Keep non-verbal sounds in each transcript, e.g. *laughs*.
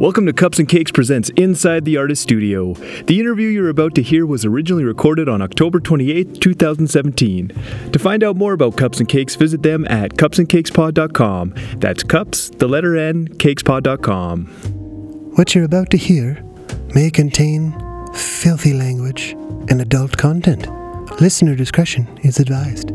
Welcome to Cups and Cakes Presents Inside the Artist Studio. The interview you're about to hear was originally recorded on October 28, 2017. To find out more about Cups and Cakes, visit them at cupsandcakespod.com. That's cups, the letter N, cakespod.com. What you're about to hear may contain filthy language and adult content. Listener discretion is advised.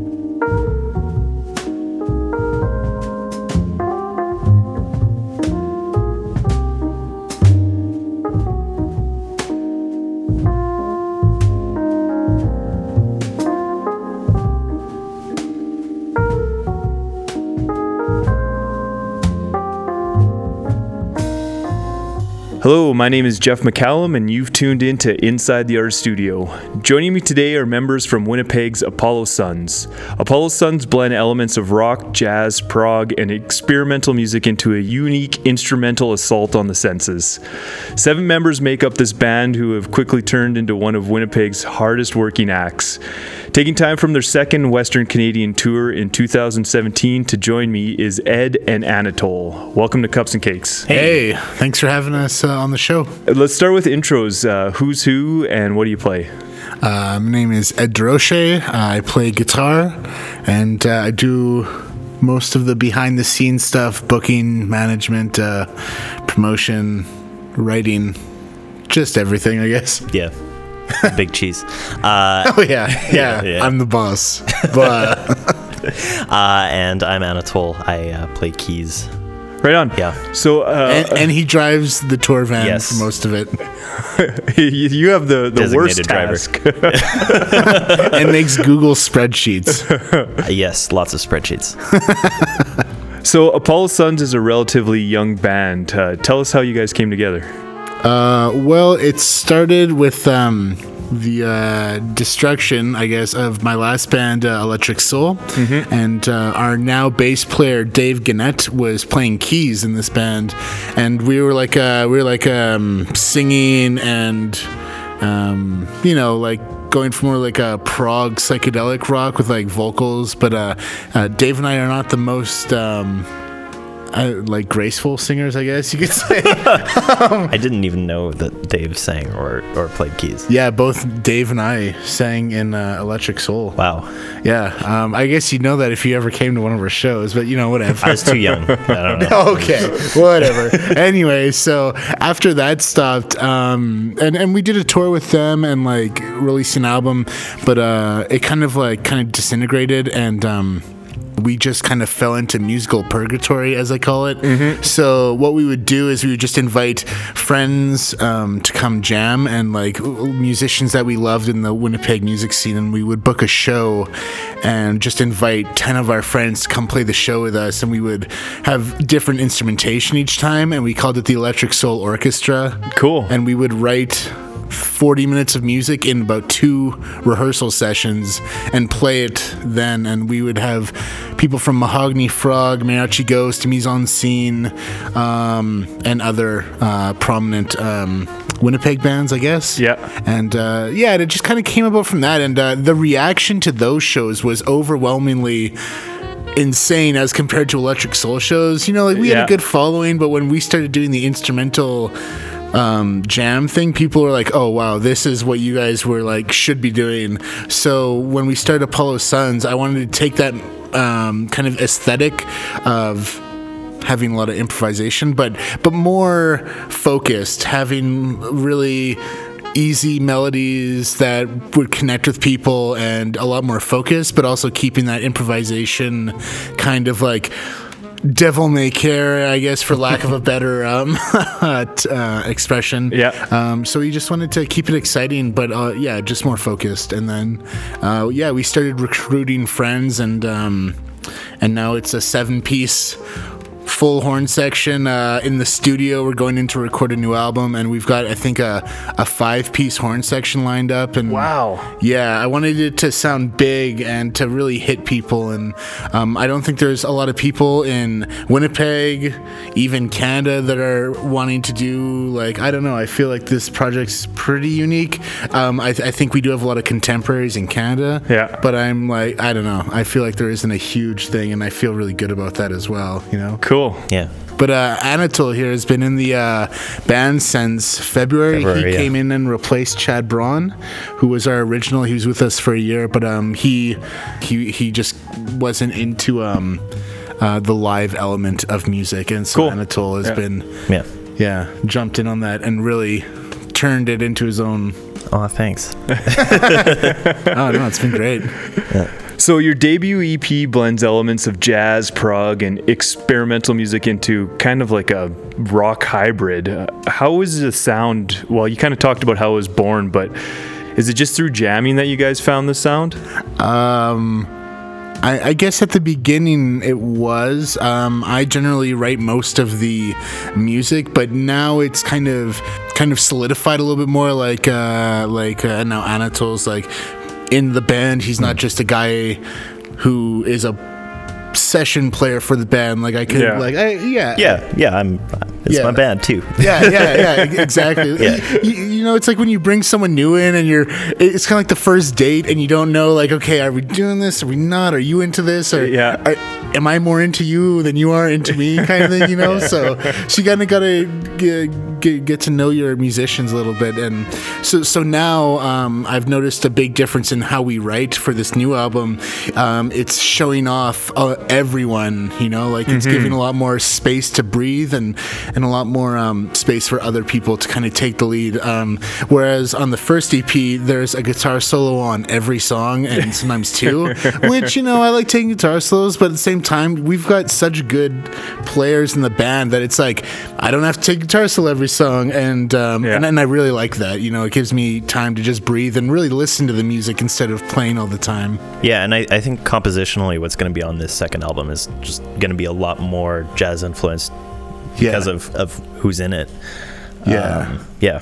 Hello, my name is Jeff McCallum, and you've tuned in to Inside the Art Studio. Joining me today are members from Winnipeg's Apollo Suns. Apollo Suns blend elements of rock, jazz, prog, and experimental music into a unique instrumental assault on the senses. Seven members make up this band who have quickly turned into one of Winnipeg's hardest working acts. Taking time from their second Western Canadian tour in 2017 to join me is Ed and Anatole. Welcome to Cups and Cakes. Hey, thanks for having us uh, on the show. Let's start with intros. Uh, who's who and what do you play? Uh, my name is Ed Droche. I play guitar and uh, I do most of the behind the scenes stuff booking, management, uh, promotion, writing, just everything, I guess. Yeah. *laughs* Big cheese. Uh, Oh, *laughs* yeah, yeah, yeah. I'm the boss. But *laughs* uh, and I'm Anatole. I uh, play keys. Right on. Yeah. So, uh, and, and he drives the tour van Yes. for most of it you you have the, the worst Designated driver. task. and makes Google spreadsheets. Uh, yes, lots of spreadsheets. so, Apollo Suns is a relatively young band. Uh, tell us how you guys came together. Uh, well, it started with um, the uh, destruction, I guess, of my last band, uh, Electric Soul, and uh, our now bass player Dave Gannett was playing keys in this band, and we were like, uh, we were like um, singing and, um, you know, like going for more like a prog psychedelic rock with like vocals, but uh, uh, Dave and I are not the most. Um, I, like graceful singers, I guess you could *laughs* say. I didn't even know that Dave sang or, or played keys. Yeah, both Dave and I sang in uh, Electric Soul. Wow. Yeah, um, I guess you'd know that if you ever came to one of our shows, but you know, whatever. I was too young. I don't *laughs* know. okay, whatever. anyway, so after that stopped, um, and and we did a tour with them and like released an album, but uh, it kind of like kind of disintegrated and. Um, we just kind of fell into musical purgatory, as I call it. So what we would do is we would just invite friends um, to come jam and like musicians that we loved in the Winnipeg music scene, and we would book a show and just invite ten of our friends to come play the show with us, and we would have different instrumentation each time, and we called it the Electric Soul Orchestra. Cool. And we would write 40 minutes of music in about two rehearsal sessions and play it then. And we would have people from Mahogany Frog, Mariachi Ghost, Mise en Scene, um, and other uh, prominent. Um, Winnipeg bands, I guess. Yeah. And uh, yeah, it just kind of came about from that. And uh, the reaction to those shows was overwhelmingly insane as compared to Electric Soul shows. You know, like we had a good following, but when we started doing the instrumental um, jam thing, people were like, "Oh wow, this is what you guys were like should be doing." So when we started Apollo Suns, I wanted to take that um, kind of aesthetic of having a lot of improvisation, but but more focused, having really easy melodies that would connect with people and a lot more focus, but also keeping that improvisation kind of like devil may care, I guess, for lack of a better um, *laughs* uh, expression. Yeah. Um, so we just wanted to keep it exciting, but uh, yeah, just more focused. And then, uh, yeah, we started recruiting friends, and um, and now it's a seven-piece full horn section uh, in the studio. We're going in to record a new album, and we've got I think a a five-piece horn section lined up. And Wow. yeah, I wanted it to sound big and to really hit people. And um, I don't think there's a lot of people in Winnipeg, even Canada, that are wanting to do like I don't know. I feel like this project's pretty unique. Um, I, th- I think we do have a lot of contemporaries in Canada. Yeah. But I'm like I don't know. I feel like there isn't a huge thing, and I feel really good about that as well. You know. Cool. Cool. Yeah. But uh, Anatol here has been in the uh, band since February. February, he yeah. came in and replaced Chad Braun, who was our original. He was with us for a year, but um, he he he just wasn't into um, uh, the live element of music, and so Cool. Anatol has Yeah. been Yeah. yeah jumped in on that and really turned it into his own. Oh, thanks. *laughs* Oh no, it's been great. So your debut EP blends elements of jazz, prog, and experimental music into kind of like a rock hybrid. Uh, how was the sound? Well, you kind of talked about how it was born, but is it just through jamming that you guys found the sound? Um, I, I guess at the beginning it was. Um, I generally write most of the music, but now it's kind of kind of solidified a little bit more. Like uh, like uh, now Anatol's like in the band. He's not hmm. just a guy who is a session player for the band. Like I could Yeah. like I, yeah Yeah. Yeah. I'm. It's Yeah. my band too. yeah, yeah, yeah, *laughs* exactly. Yeah. You, you know, it's like when you bring someone new in and you're, it's kind of like the first date and you don't know, like, okay, are we doing this? Are we not? Are you into this? Or Yeah. are- am I more into you than you are into me kind of thing, you know? So, *laughs* she kind of got to get, get, get to know your musicians a little bit. And so, so now um, I've noticed a big difference in how we write for this new album. Um, it's showing off uh, everyone, you know, like it's giving a lot more space to breathe and, and a lot more um, space for other people to kind of take the lead. Um, whereas on the first EP, there's a guitar solo on every song and *laughs* sometimes two, which, you know, I like taking guitar solos, but at the same time, we've got such good players in the band that it's like, I don't have to take guitar solo every song. And, um, Yeah. and, and I really like that. You know, it gives me time to just breathe and really listen to the music instead of playing all the time. Yeah, and I, I think compositionally, what's going to be on this second album is just going to be a lot more jazz influenced because of, of who's in it. Yeah. Um, yeah.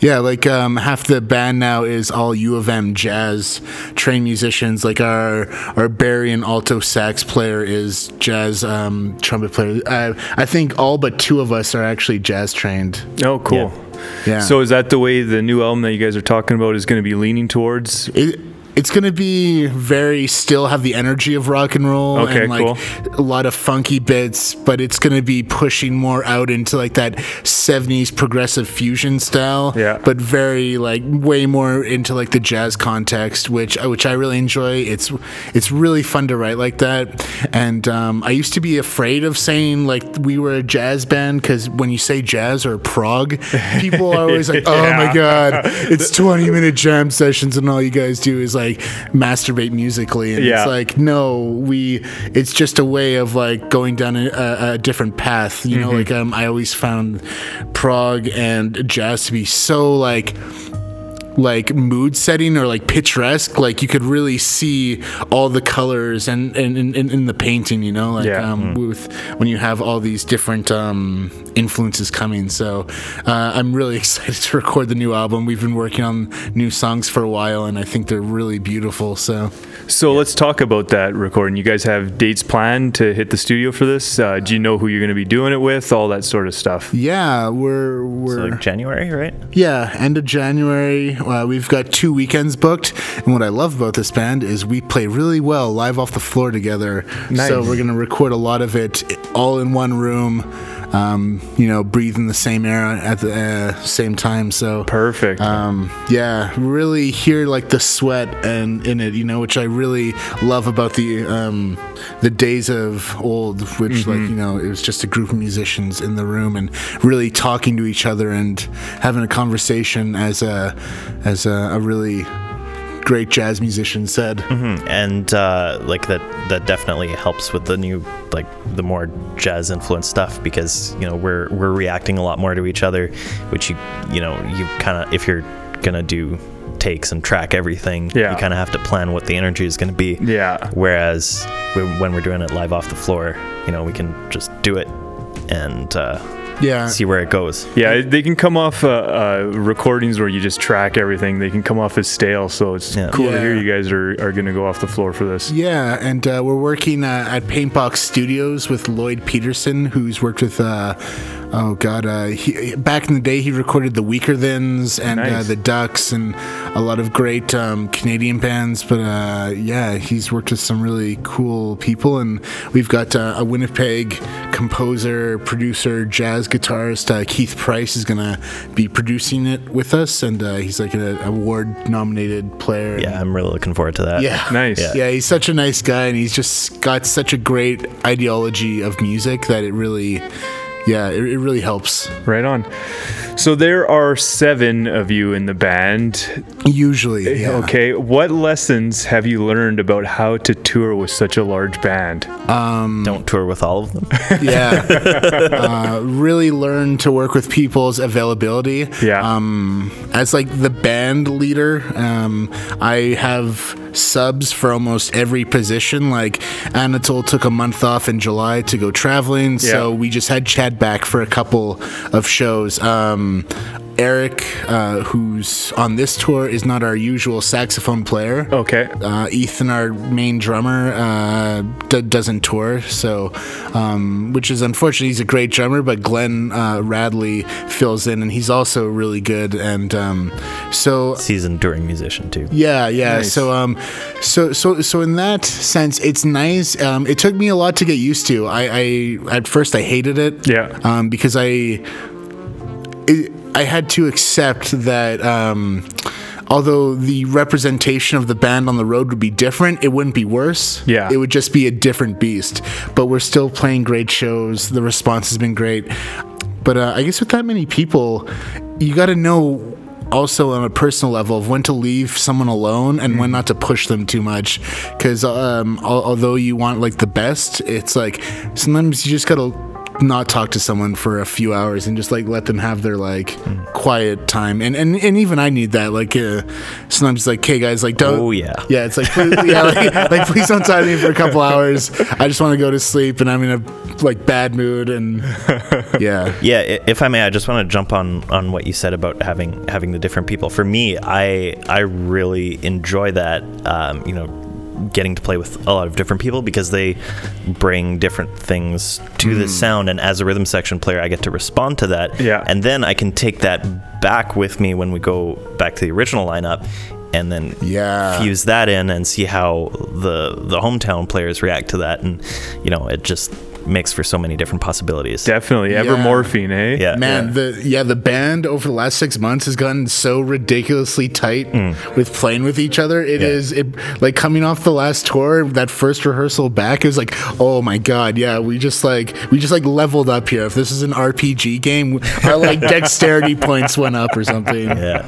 Yeah, like um, half the band now is all U of M jazz trained musicians. Like our our Barian alto sax player is jazz um, trumpet player. I, I think all but two of us are actually jazz trained. Oh, cool. Yeah. So is that the way the new album that you guys are talking about is going to be leaning towards? it, it's gonna be very still have the energy of rock and roll Okay, and like cool. a lot of funky bits, but it's gonna be pushing more out into like that '70s progressive fusion style. Yeah. But very like way more into like the jazz context, which which I really enjoy. It's it's really fun to write like that, and um, I used to be afraid of saying like we were a jazz band because when you say jazz or prog, people are always like, *laughs* "Oh my god, *laughs* it's 20 minute jam sessions and all you guys do is like masturbate musically. And Yeah. it's like no we it's just a way of like going down a, a, a different path. You know like um, i always found prog and jazz to be so like like mood setting or like picturesque like you could really see all the colors and and in, in, in the painting you know like Yeah. um with when you have all these different um influences coming so uh, i'm really *laughs* excited to record the new album we've been working on new songs for a while and i think they're really beautiful so So let's talk about that recording. You guys have dates planned to hit the studio for this? Uh, do you know who you're going to be doing it with? All that sort of stuff. yeah we're we're like January, right? Yeah, end of January. Uh, we've got two weekends booked, and what I love about this band is we play really well live off the floor together. Nice. So we're gonna record a lot of it all in one room. Um, you know, breathing the same air at the uh, same time. So Perfect. um, yeah, really hear like the sweat and in it, you know, which I really love about the um, the days of old, which like you know, it was just a group of musicians in the room and really talking to each other and having a conversation as a as a, a really great jazz musician said. and uh, like that that definitely helps with the new like the more jazz influenced stuff because you know we're we're reacting a lot more to each other which you you know you kind of if you're gonna do takes and track everything Yeah. you kind of have to plan what the energy is going to be Yeah. whereas we- when we're doing it live off the floor you know we can just do it and uh, Yeah. see where it goes. Yeah, they can come off uh, uh, recordings where you just track everything. They can come off as stale, so it's Yeah. cool to hear you guys are, are going to go off the floor for this. Yeah, and uh, we're working uh, at Paintbox Studios with Lloyd Peterson, who's worked with. Uh, oh God, uh, he, back in the day, he recorded the Weakerthans and uh, the Duhks and a lot of great um, Canadian bands. But uh, yeah, he's worked with some really cool people, and we've got uh, a Winnipeg composer, producer, jazz guitarist. Uh, Keith Price is gonna be producing it with us, and uh, he's like an award-nominated player. Yeah, I'm really looking forward to that. Yeah. Nice. Yeah. Yeah, he's such a nice guy, and he's just got such a great ideology of music that it really, yeah, it, it really helps. Right on. So there are seven of you in the band. Usually, yeah. Okay, what lessons have you learned about how to tour with such a large band? Don't tour with all of them. *laughs* yeah. uh, really learn to work with people's availability. Yeah. Um, as like the band leader, um, I have subs for almost every position. Like Anatole took a month off in July to go traveling, so we just had Chad back for a couple of shows. Um, Eric, uh, who's on this tour, is not our usual saxophone player. Okay. Uh, Ethan, our main drummer, uh, d- doesn't tour, so um, which is unfortunate. He's a great drummer, but Glenn uh, Radley fills in, and he's also really good. And um, so Seasoned touring musician too. yeah, yeah. Nice. So um, so so so in that sense, it's nice. Um, it took me a lot to get used to. I, I at first I hated it. Yeah. Um, because I it, I had to accept that. Um, Although the representation of the band on the road would be different, it wouldn't be worse. Yeah. It would just be a different beast. But we're still playing great shows. The response has been great. But uh, I guess with that many people, you got to know also on a personal level of when to leave someone alone and when not to push them too much. Because um, al- although you want like the best, it's like sometimes you just got to not talk to someone for a few hours and just like let them have their like quiet time and and, and even I need that like uh, sometimes like okay guys like don't Oh, yeah. yeah it's like please, yeah like, *laughs* like please don't talk to me for a couple hours I just want to go to sleep and I'm in a like bad mood and *laughs* yeah Yeah, if I may, I just want to jump on on what you said about having having the different people. For me, I I really enjoy that. Um, you know, getting to play with a lot of different people because they bring different things to the hmm. sound, and as a rhythm section player, I get to respond to that. Yeah. and then I can take that back with me when we go back to the original lineup. And then Yeah. fuse that in and see how the the hometown players react to that, and you know it just makes for so many different possibilities. Definitely. Yeah. Evermorphine, eh? Yeah. Man, the yeah, the band over the last six months has gotten so ridiculously tight with playing with each other. It is it like coming off the last tour, that first rehearsal back, it was like, oh my god, yeah, we just like we just like leveled up here. If this is an RPG game, our like *laughs* dexterity points went up or something. Yeah.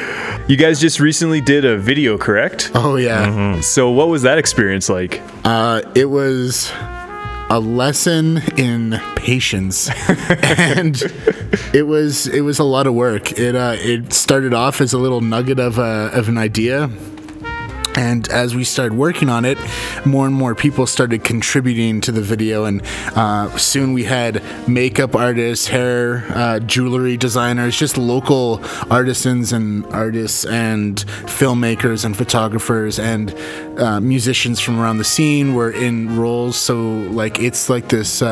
*laughs* You guys just recently did a video, correct? Oh yeah. So what was that experience like? Uh, it was a lesson in patience, *laughs* and it was it was a lot of work. It uh, it started off as a little nugget of a, of an idea. And as we started working on it, more and more people started contributing to the video, and uh, soon we had makeup artists, hair, uh, jewelry designers, just local artisans and artists, and filmmakers and photographers and uh, musicians from around the scene were in roles. So like it's like this.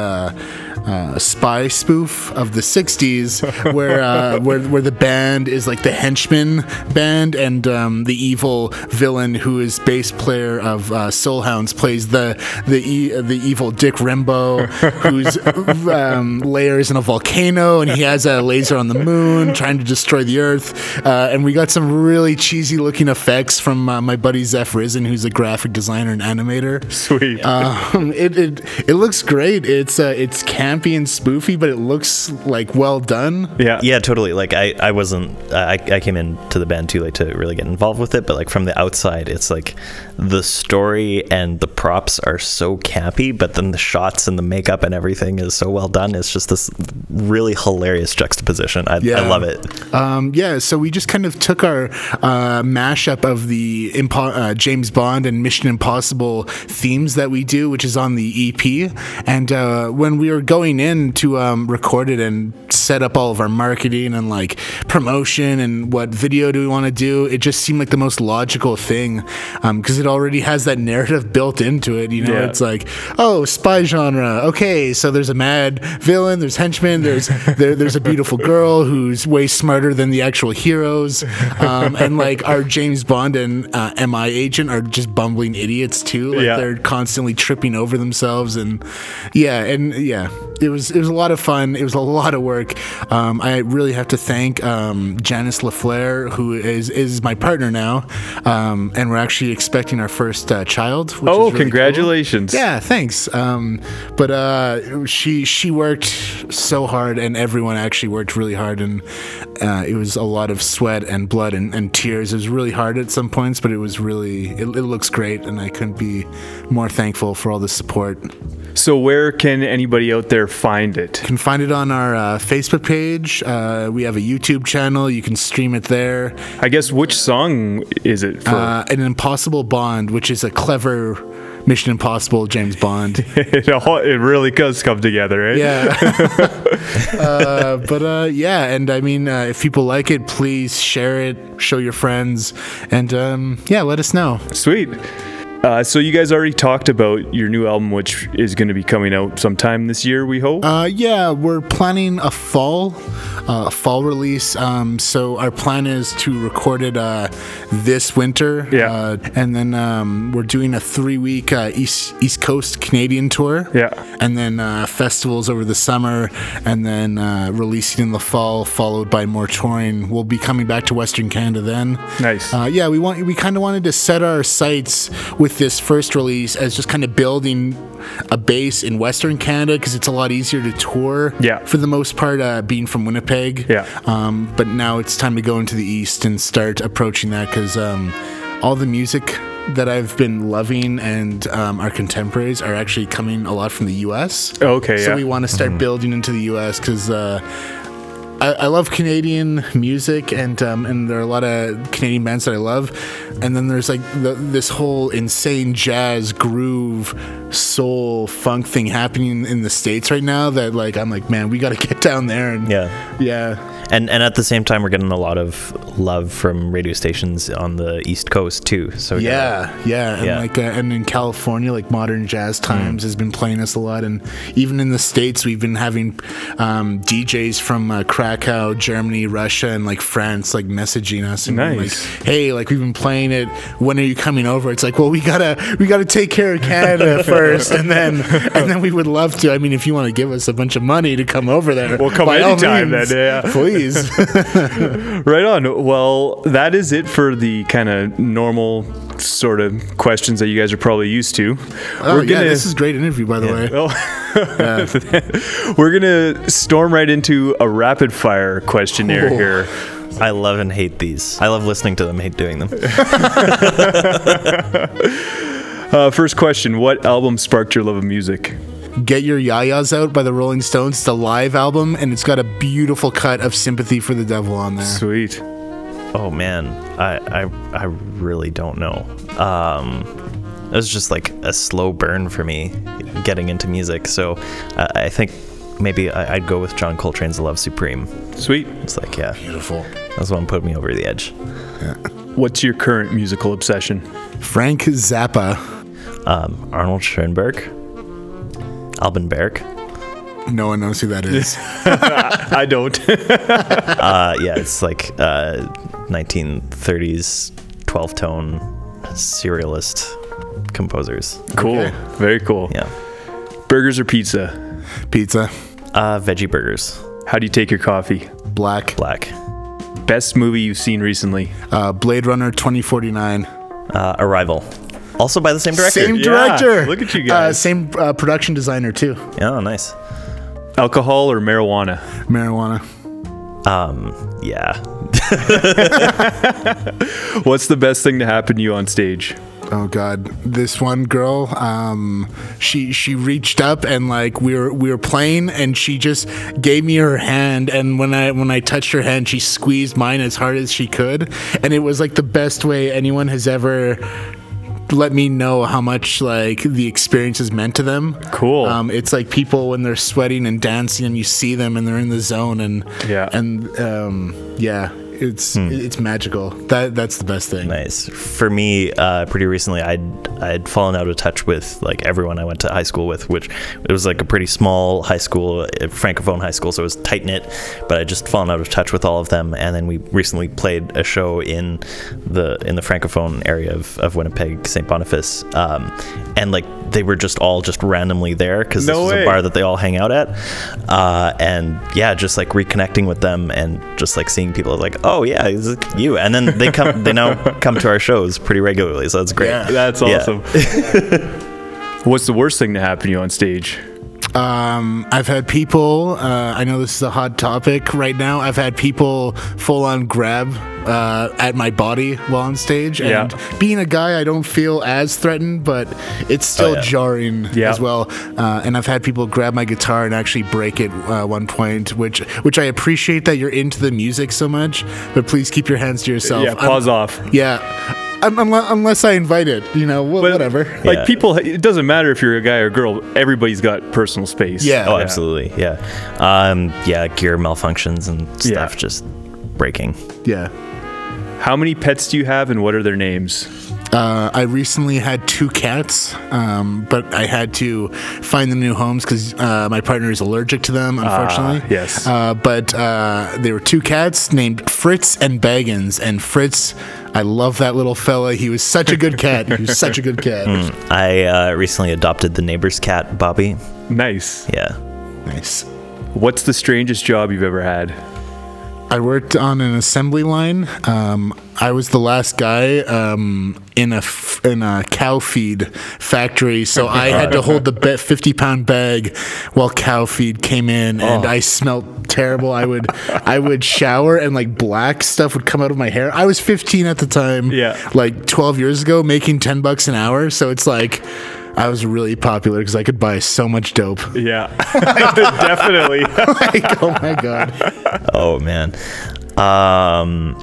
Uh, spy spoof of the '60s, *laughs* where uh, where where the band is like the henchman band, and um, the evil villain who is bass player of uh, Soul Hounds plays the the e- the evil Dick Rimbo, who's *laughs* um, layers in a volcano, and he has a laser on the moon trying to destroy the Earth. Uh, and we got some really cheesy looking effects from uh, my buddy Zeph Risen, who's a graphic designer and animator. Sweet. Um, it, it it looks great. It's uh, it's campy and spoofy, but it looks like well done. yeah. Yeah, totally. Like I, I wasn't. I, I came into the band too late to really get involved with it. But like from the outside, it's like the story and the props are so campy, but then the shots and the makeup and everything is so well done. It's just this really hilarious juxtaposition. I, Yeah. I love it. Um, yeah, so we just kind of took our uh, mashup of the Impo- uh, James Bond and Mission Impossible themes that we do, which is on the EP. And uh, when we were going in to um, record it and set up all of our marketing and like promotion and what video do we want to do, it just seemed like the most logical thing because it already has that narrative built into it. You know, Yeah. it's like, oh, spy genre. Okay, so there's a mad villain, there's henchmen, there's there, there's a beautiful girl who's way smarter than the actual heroes, um, and like our James Bond and uh, MI agent are just bumbling idiots too. Like Yeah. they're constantly tripping over themselves, and yeah, and yeah, it was it was a lot of fun. It was a lot of work. Um, I really have to thank um, Janice LaFleur, who is is my partner now, um, and we're actually expecting our first uh, child. Which Oh, is really cool. congratulations. Yeah, thanks. Um, but uh, she she worked so hard, and everyone actually worked really hard, and uh, it was a lot of sweat and blood and, and tears. It was really hard at some points, but it was really it, it looks great, and I couldn't be more thankful for all the support. So, where can anybody out there find it? You can find it on our uh, Facebook page. Uh, we have a YouTube channel. You can stream it there. I guess which song is it for? Uh, an Impossible Bond, which is a clever Mission Impossible James Bond. *laughs* it, all, it really does come together, right? Yeah. *laughs* *laughs* uh, but uh, yeah, and I mean, uh, if people like it, please share it, show your friends, and um, yeah, let us know. Sweet. Uh, so you guys already talked about your new album, which is going to be coming out sometime this year. We hope. Uh, yeah, we're planning a fall, uh, fall release. Um, so our plan is to record it uh, this winter. Yeah. Uh, and then um, we're doing a three-week uh, East East Coast Canadian tour. Yeah. And then uh, festivals over the summer, and then uh, releasing in the fall, followed by more touring. We'll be coming back to Western Canada then. Nice. Uh, yeah, we want we kind of wanted to set our sights with this first release as just kind of building a base in Western Canada because it's a lot easier to tour. Yeah. For the most part, uh, being from Winnipeg. Yeah. Um, but now it's time to go into the east and start approaching that because um, all the music that I've been loving and um, our contemporaries are actually coming a lot from the U.S. Okay, So yeah. Mm-hmm. we want to start building into the U.S. because. Uh, I, I love Canadian music, and um, and there are a lot of Canadian bands that I love, and then there's like the, this whole insane jazz groove, soul, funk thing happening in the states right now. That like I'm like, man, we got to *laughs* get down there and Yeah. yeah, And and at the same time, we're getting a lot of love from radio stations on the East Coast too. So we gotta- yeah, yeah, and Yeah. like uh, and in California, like Modern Jazz Times has been playing us a lot, and even in the states, we've been having um, DJs from uh, Krakow, Germany, Russia, and like France, like messaging us and Nice. like, hey, like we've been playing it. When are you coming over? It's like, well, we gotta we gotta take care of Canada *laughs* first, and then and then we would love to. I mean, if you want to give us a bunch of money to come over there, We'll come anytime means, then, yeah. please. *laughs* Right on. Well, that is it for the kind of normal sort of questions that you guys are probably used to. oh yeah, this is a great interview, by the way. *laughs* Oh. We're gonna storm right into a rapid fire questionnaire Oh. here. I love and hate these. I love listening to them, hate doing them. *laughs* Uh, first question: What album sparked your love of music? Get Your Ya-Ya's Out by the Rolling Stones. It's a live album, and it's got a beautiful cut of Sympathy for the Devil on there. Sweet. Oh man, I I, I really don't know. Um, it was just like a slow burn for me getting into music. So uh, I think maybe I, I'd go with John Coltrane's "Love Supreme." Sweet. It's like yeah, Beautiful. that's one put me over the edge. What's your current musical obsession? Frank Zappa. Um, Arnold Schoenberg, Alban Berg. No one knows who that is. *laughs* I don't. *laughs* Uh, yeah, it's like uh, 1930s 12 tone serialist composers. cool. Okay. Very cool. Yeah, Burgers or pizza? Pizza. uh, veggie burgers, How do you take your coffee? Black. black. Best movie you've seen recently? Uh, Blade Runner 2049. Uh, Arrival, also by the same director. Same Yeah, director. look at you Uh, guys. same uh, production designer, too. Yeah, oh, nice. Alcohol or marijuana? Marijuana. Um, yeah. *laughs* What's the best thing to happen to you on stage? oh god this one girl um she she reached up and like we were we were playing and she just gave me her hand and when i when i touched her hand she squeezed mine as hard as she could and it was like the best way anyone has ever let me know how much like the experience has meant to them Cool. um it's like people when they're sweating and dancing and you see them and they're in the zone and Yeah. and um yeah it's it's magical that that's the best thing Nice. For me, uh, pretty recently, I'd I'd fallen out of touch with like everyone I went to high school with, which it was like a pretty small high school, uh, francophone high school, so it was tight knit. But I just fallen out of touch with all of them, and then we recently played a show in the in the francophone area of, of Winnipeg, St. Boniface, um, and like they were just all just randomly there because No this was a bar that they all hang out at, uh, and yeah, just like reconnecting with them and just like seeing people like, oh Oh, yeah, this is you, and then they come, they now come to our shows pretty regularly, so that's great. Yeah. That's Yeah. awesome. *laughs* What's the worst thing to happen to you on stage? Um, I've had people. Uh, I know this is a hot topic right now. I've had people full on grab uh, at my body while on stage, and Yeah. being a guy, I don't feel as threatened, but it's still yeah. jarring Yeah. as well. Uh, and I've had people grab my guitar and actually break it uh, one point, which which I appreciate that you're into the music so much. But please keep your hands to yourself. yeah, I'm- off. Yeah. Un- unless I invite it, you know, wh- But, whatever. Like Yeah. people, it doesn't matter if you're a guy or a girl. Everybody's got personal space. Yeah. Oh, absolutely, yeah, um, yeah, gear malfunctions and stuff Yeah. just breaking. Yeah. How many pets do you have, and what are their names? Uh, I recently had two cats, um, but I had to find them new homes because uh, my partner is allergic to them, unfortunately. Ah, yes. Uh, but uh, they were two cats named Fritz and Baggins. And Fritz, I love that little fella. He was such a good cat. He was such a good cat. *laughs* I uh, recently adopted the neighbor's cat, Bobby. Nice. Yeah, Nice. What's the strangest job you've ever had? I worked on an assembly line. Um, I was the last guy um, in a f- in a cow feed factory, so I had to hold the be- fifty pound bag while cow feed came in, and Oh. I smelt terrible. I would I would shower and like black stuff would come out of my hair. I was fifteen at the time. Yeah. like twelve years ago, making ten bucks an hour. So it's like. I was really popular because I could buy so much dope. Yeah, *laughs* definitely. like, oh my god! Oh man. Um,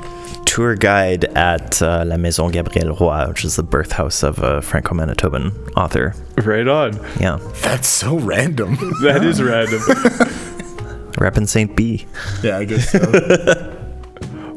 tour guide at uh, La Maison Gabrielle Roy, which is the birth house of a Franco-Manitoban author. right on. Yeah, That's so random. *laughs* That is random. *laughs* repping Saint B. yeah, I guess so.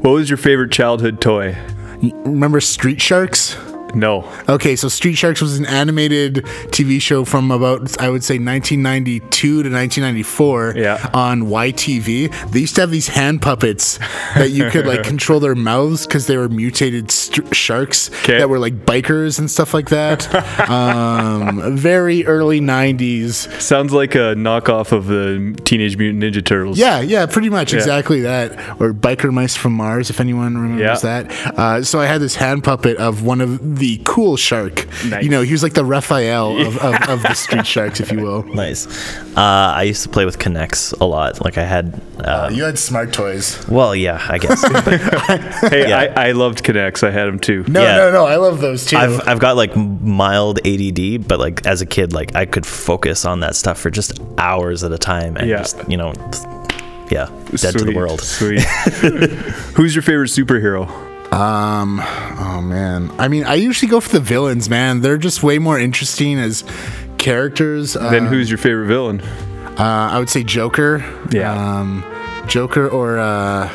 What was your favorite childhood toy? Remember Street Sharks? No. Okay, so Street Sharks was an animated TV show from about I would say 1992 to 1994 Yeah. on YTV. They used to have these hand puppets that you could like *laughs* control their mouths because they were mutated st- sharks that were like bikers and stuff like that. *laughs* um, very early 90s. Sounds like a knockoff of the Teenage Mutant Ninja Turtles. Yeah, yeah, pretty much Yeah. exactly that. Or biker mice from Mars, if anyone remembers Yeah. that. Uh, so I had this hand puppet of one of the cool shark. Nice. You know, he was like the Raphael of, *laughs* of, of the street sharks, if you will. Nice. Uh, I used to play with K'Nex a lot. Like I had, uh, you had smart toys. well, yeah, I guess. *laughs* *laughs* Hey, Yeah. I, I loved K'Nex. I had them too. No, Yeah. no, no. I love those too. I've I've got like mild ADD, but like as a kid, like I could focus on that stuff for just hours at a time, and Yeah. just you know, yeah, dead to the world. Sweet. Who's your favorite superhero? Um, oh man. I mean, I usually go for the villains, man. They're just way more interesting as characters. Uh, Then who's your favorite villain? Uh, I would say Joker. Yeah. Um, Joker or uh,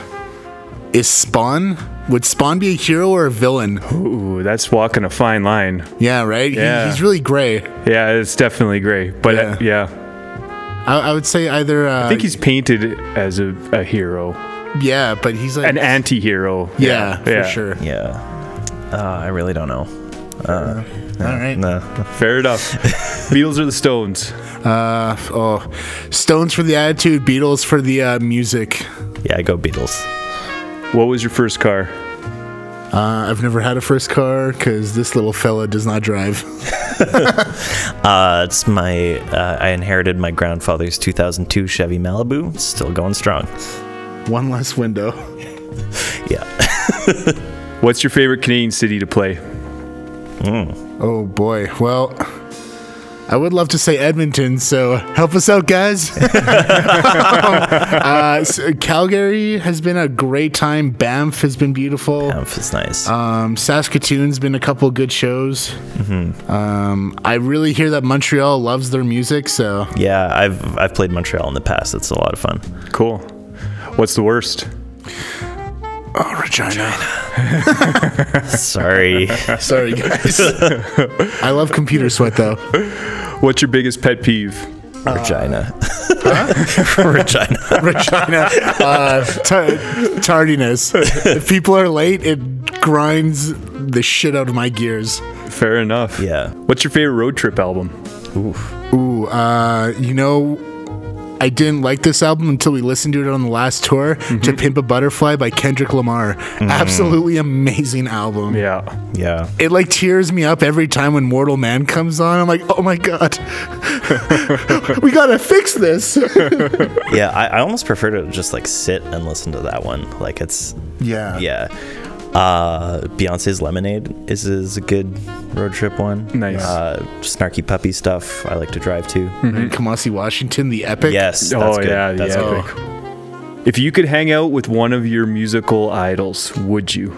is Spawn? Would Spawn be a hero or a villain? Ooh, that's walking a fine line. Yeah, right. He- Yeah. he's really gray. Yeah, it's definitely gray. But uh, yeah, I, I would say either. Uh, I think he's painted as a, a hero, yeah, but he's like an anti-hero. yeah, yeah. for sure. Yeah, uh, I really don't know. All right. Uh, No. Fair enough. Beatles or the Stones? Uh, oh, Stones for the attitude, Beatles for the uh, music. Yeah, I go Beatles. What was your first car? Uh, I've never had a first car because this little fella does not drive. *laughs* Uh, it's my uh, I inherited my grandfather's 2002 Chevy Malibu. It's still going strong. One less window. *laughs* Yeah. *laughs* What's your favorite Canadian city to play? Mm. Oh boy. Well, I would love to say Edmonton, so help us out, guys. *laughs* uh, so Calgary has been a great time. Banff has been beautiful. Banff is nice. Um, Saskatoon's been a couple good shows. Um, I really hear that Montreal loves their music, so yeah, I've I've played Montreal in the past. It's a lot of fun. Cool. What's the worst? oh, Regina. *laughs* Sorry. *laughs* Sorry, guys. *laughs* I love computer sweat though. What's your biggest pet peeve? Regina. Regina. Regina. Uh, t- tardiness. If people are late, it grinds the shit out of my gears. Fair enough. Yeah. What's your favorite road trip album? Ooh, uh, you know, I didn't like this album until we listened to it on the last tour to mm-hmm. Pimp a Butterfly by Kendrick Lamar. Mm-hmm. Absolutely amazing album. Yeah. Yeah. It like tears me up every time when Mortal Man comes on. I'm like, oh my god, *laughs* we gotta fix this. *laughs* Yeah. I, I almost prefer to just like sit and listen to that one. Like it's yeah, yeah. Uh, Beyonce's Lemonade is, is a good road trip one. Nice. Uh, Snarky Puppy stuff I like to drive to. And Kamasi Washington, the epic. Yes. That's oh good. yeah, That's the good. epic. If you could hang out with one of your musical idols, would you?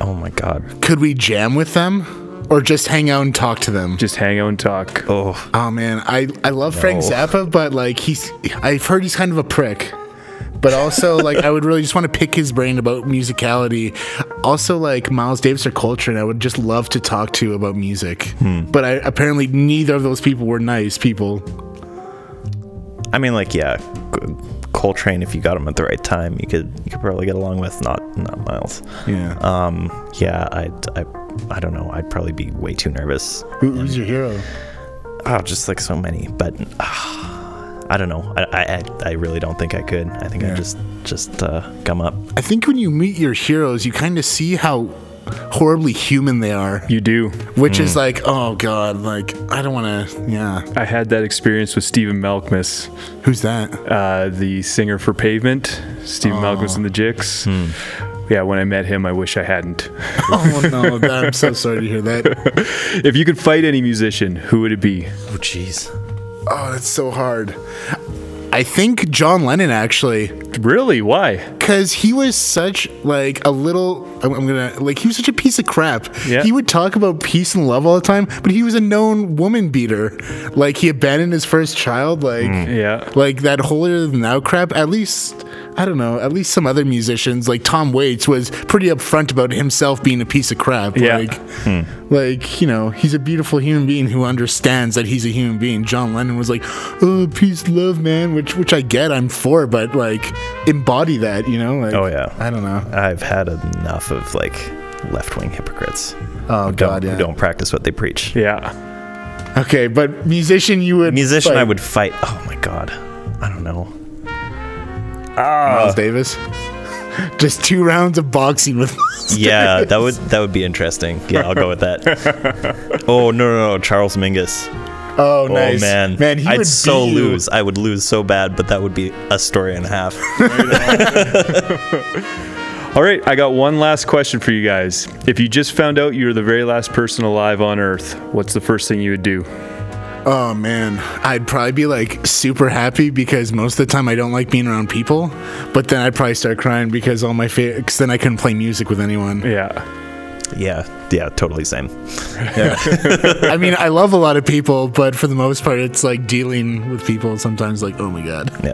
Oh my god. Could we jam with them, or just hang out and talk to them? Just hang out and talk. Oh. Oh man, I I love Frank Zappa, but like he's I've heard he's kind of a prick. But also like I would really just want to pick his brain about musicality. Also like Miles Davis or Coltrane, I would just love to talk to about music. But I, apparently neither of those people were nice people. I mean, like, yeah, Coltrane. If you got him at the right time, you could you could probably get along with. Not not Miles. Yeah. Um. Yeah. I'd, I. I don't know. I'd probably be way too nervous. Who, who's your hero? Oh, just like so many. But ah, I don't know. I, I I- I really don't think I could. I think Yeah. I'd just just uh, gum up. I think when you meet your heroes, you kind of see how horribly human they are, You do. which is like, oh god, like I don't want to. Yeah. I had that experience with Stephen Malkmus, Who's that? uh, the singer for Pavement. Stephen Malkmus and the Jicks. Yeah, when I met him, I wish I hadn't. oh no, I'm so sorry to hear that. *laughs* if you could fight any musician, who would it be? Oh, jeez. Oh, that's so hard. I think John Lennon actually, Really? Why? because he was such like a little. I'm, I'm gonna like he was such a piece of crap. Yeah. He would talk about peace and love all the time, but he was a known woman beater. Like he abandoned his first child. Like mm. Yeah. like that holier than thou crap. At least I don't know. At least some other musicians like Tom Waits was pretty upfront about himself being a piece of crap. Yeah. Like, hmm. like you know, he's a beautiful human being who understands that he's a human being. John Lennon was like, "Oh, peace, love, man," which which I get. I'm for, but like embody that. You know? Like, Oh, yeah. I don't know. I've had enough of like left wing hypocrites. Oh who God, don't, yeah. who don't practice what they preach. Yeah. Okay, but musician, you would Musician, fight. I would fight. Oh my god. I don't know. Ah. Miles Davis. *laughs* Just two rounds of boxing with. Miles Yeah, Davis. that would that would be interesting. Yeah, I'll go with that. *laughs* oh no no no, Charles Mingus. Oh, Oh nice. man, man, he I'd would so you. lose. I would lose so bad, but that would be a story and a half. *laughs* *laughs* All right, I got one last question for you guys. If you just found out you were the very last person alive on Earth, what's the first thing you would do? Oh man, I'd probably be like super happy because most of the time I don't like being around people. But then I'd probably start crying because all my because then I couldn't play music with anyone. Yeah. Yeah, yeah, totally same. *laughs* I mean, I love a lot of people, but for the most part, it's like dealing with people sometimes. Like, oh my god. Yeah.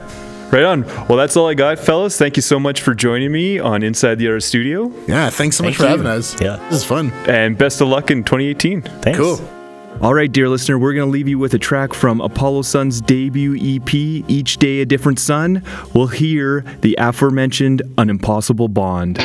Right on. Well, that's all I got, fellas. Thank you so much for joining me on Inside the Artist Studio, Yeah, thanks so much Thank for you. having us. Yeah. this is fun. and best of luck in 2018. Thanks. Cool. All right, dear listener, we're going to leave you with a track from Apollo Sun's debut EP, Each Day a Different Sun. We'll hear the aforementioned An Impossible Bond.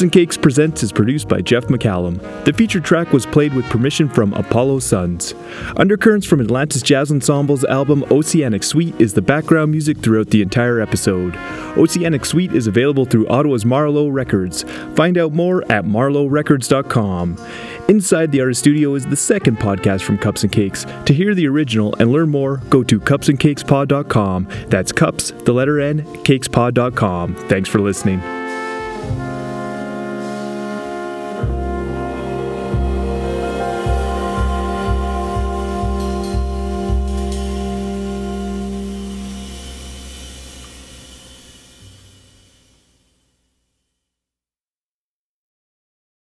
Cups and Cakes Presents is produced by Jeff McCallum. The featured track was played with permission from Apollo Suns. Undercurrents from Atlantis Jazz Ensemble's album Oceanic Suite is the background music throughout the entire episode. Oceanic Suite is available through Ottawa's Marlowe Records. Find out more at marlowerecords.com. Inside the Artist Studio is the second podcast from Cups and Cakes. To hear the original and learn more, go to cupsncakespod.com. That's cups, the letter N, cakespod.com. Thanks for listening.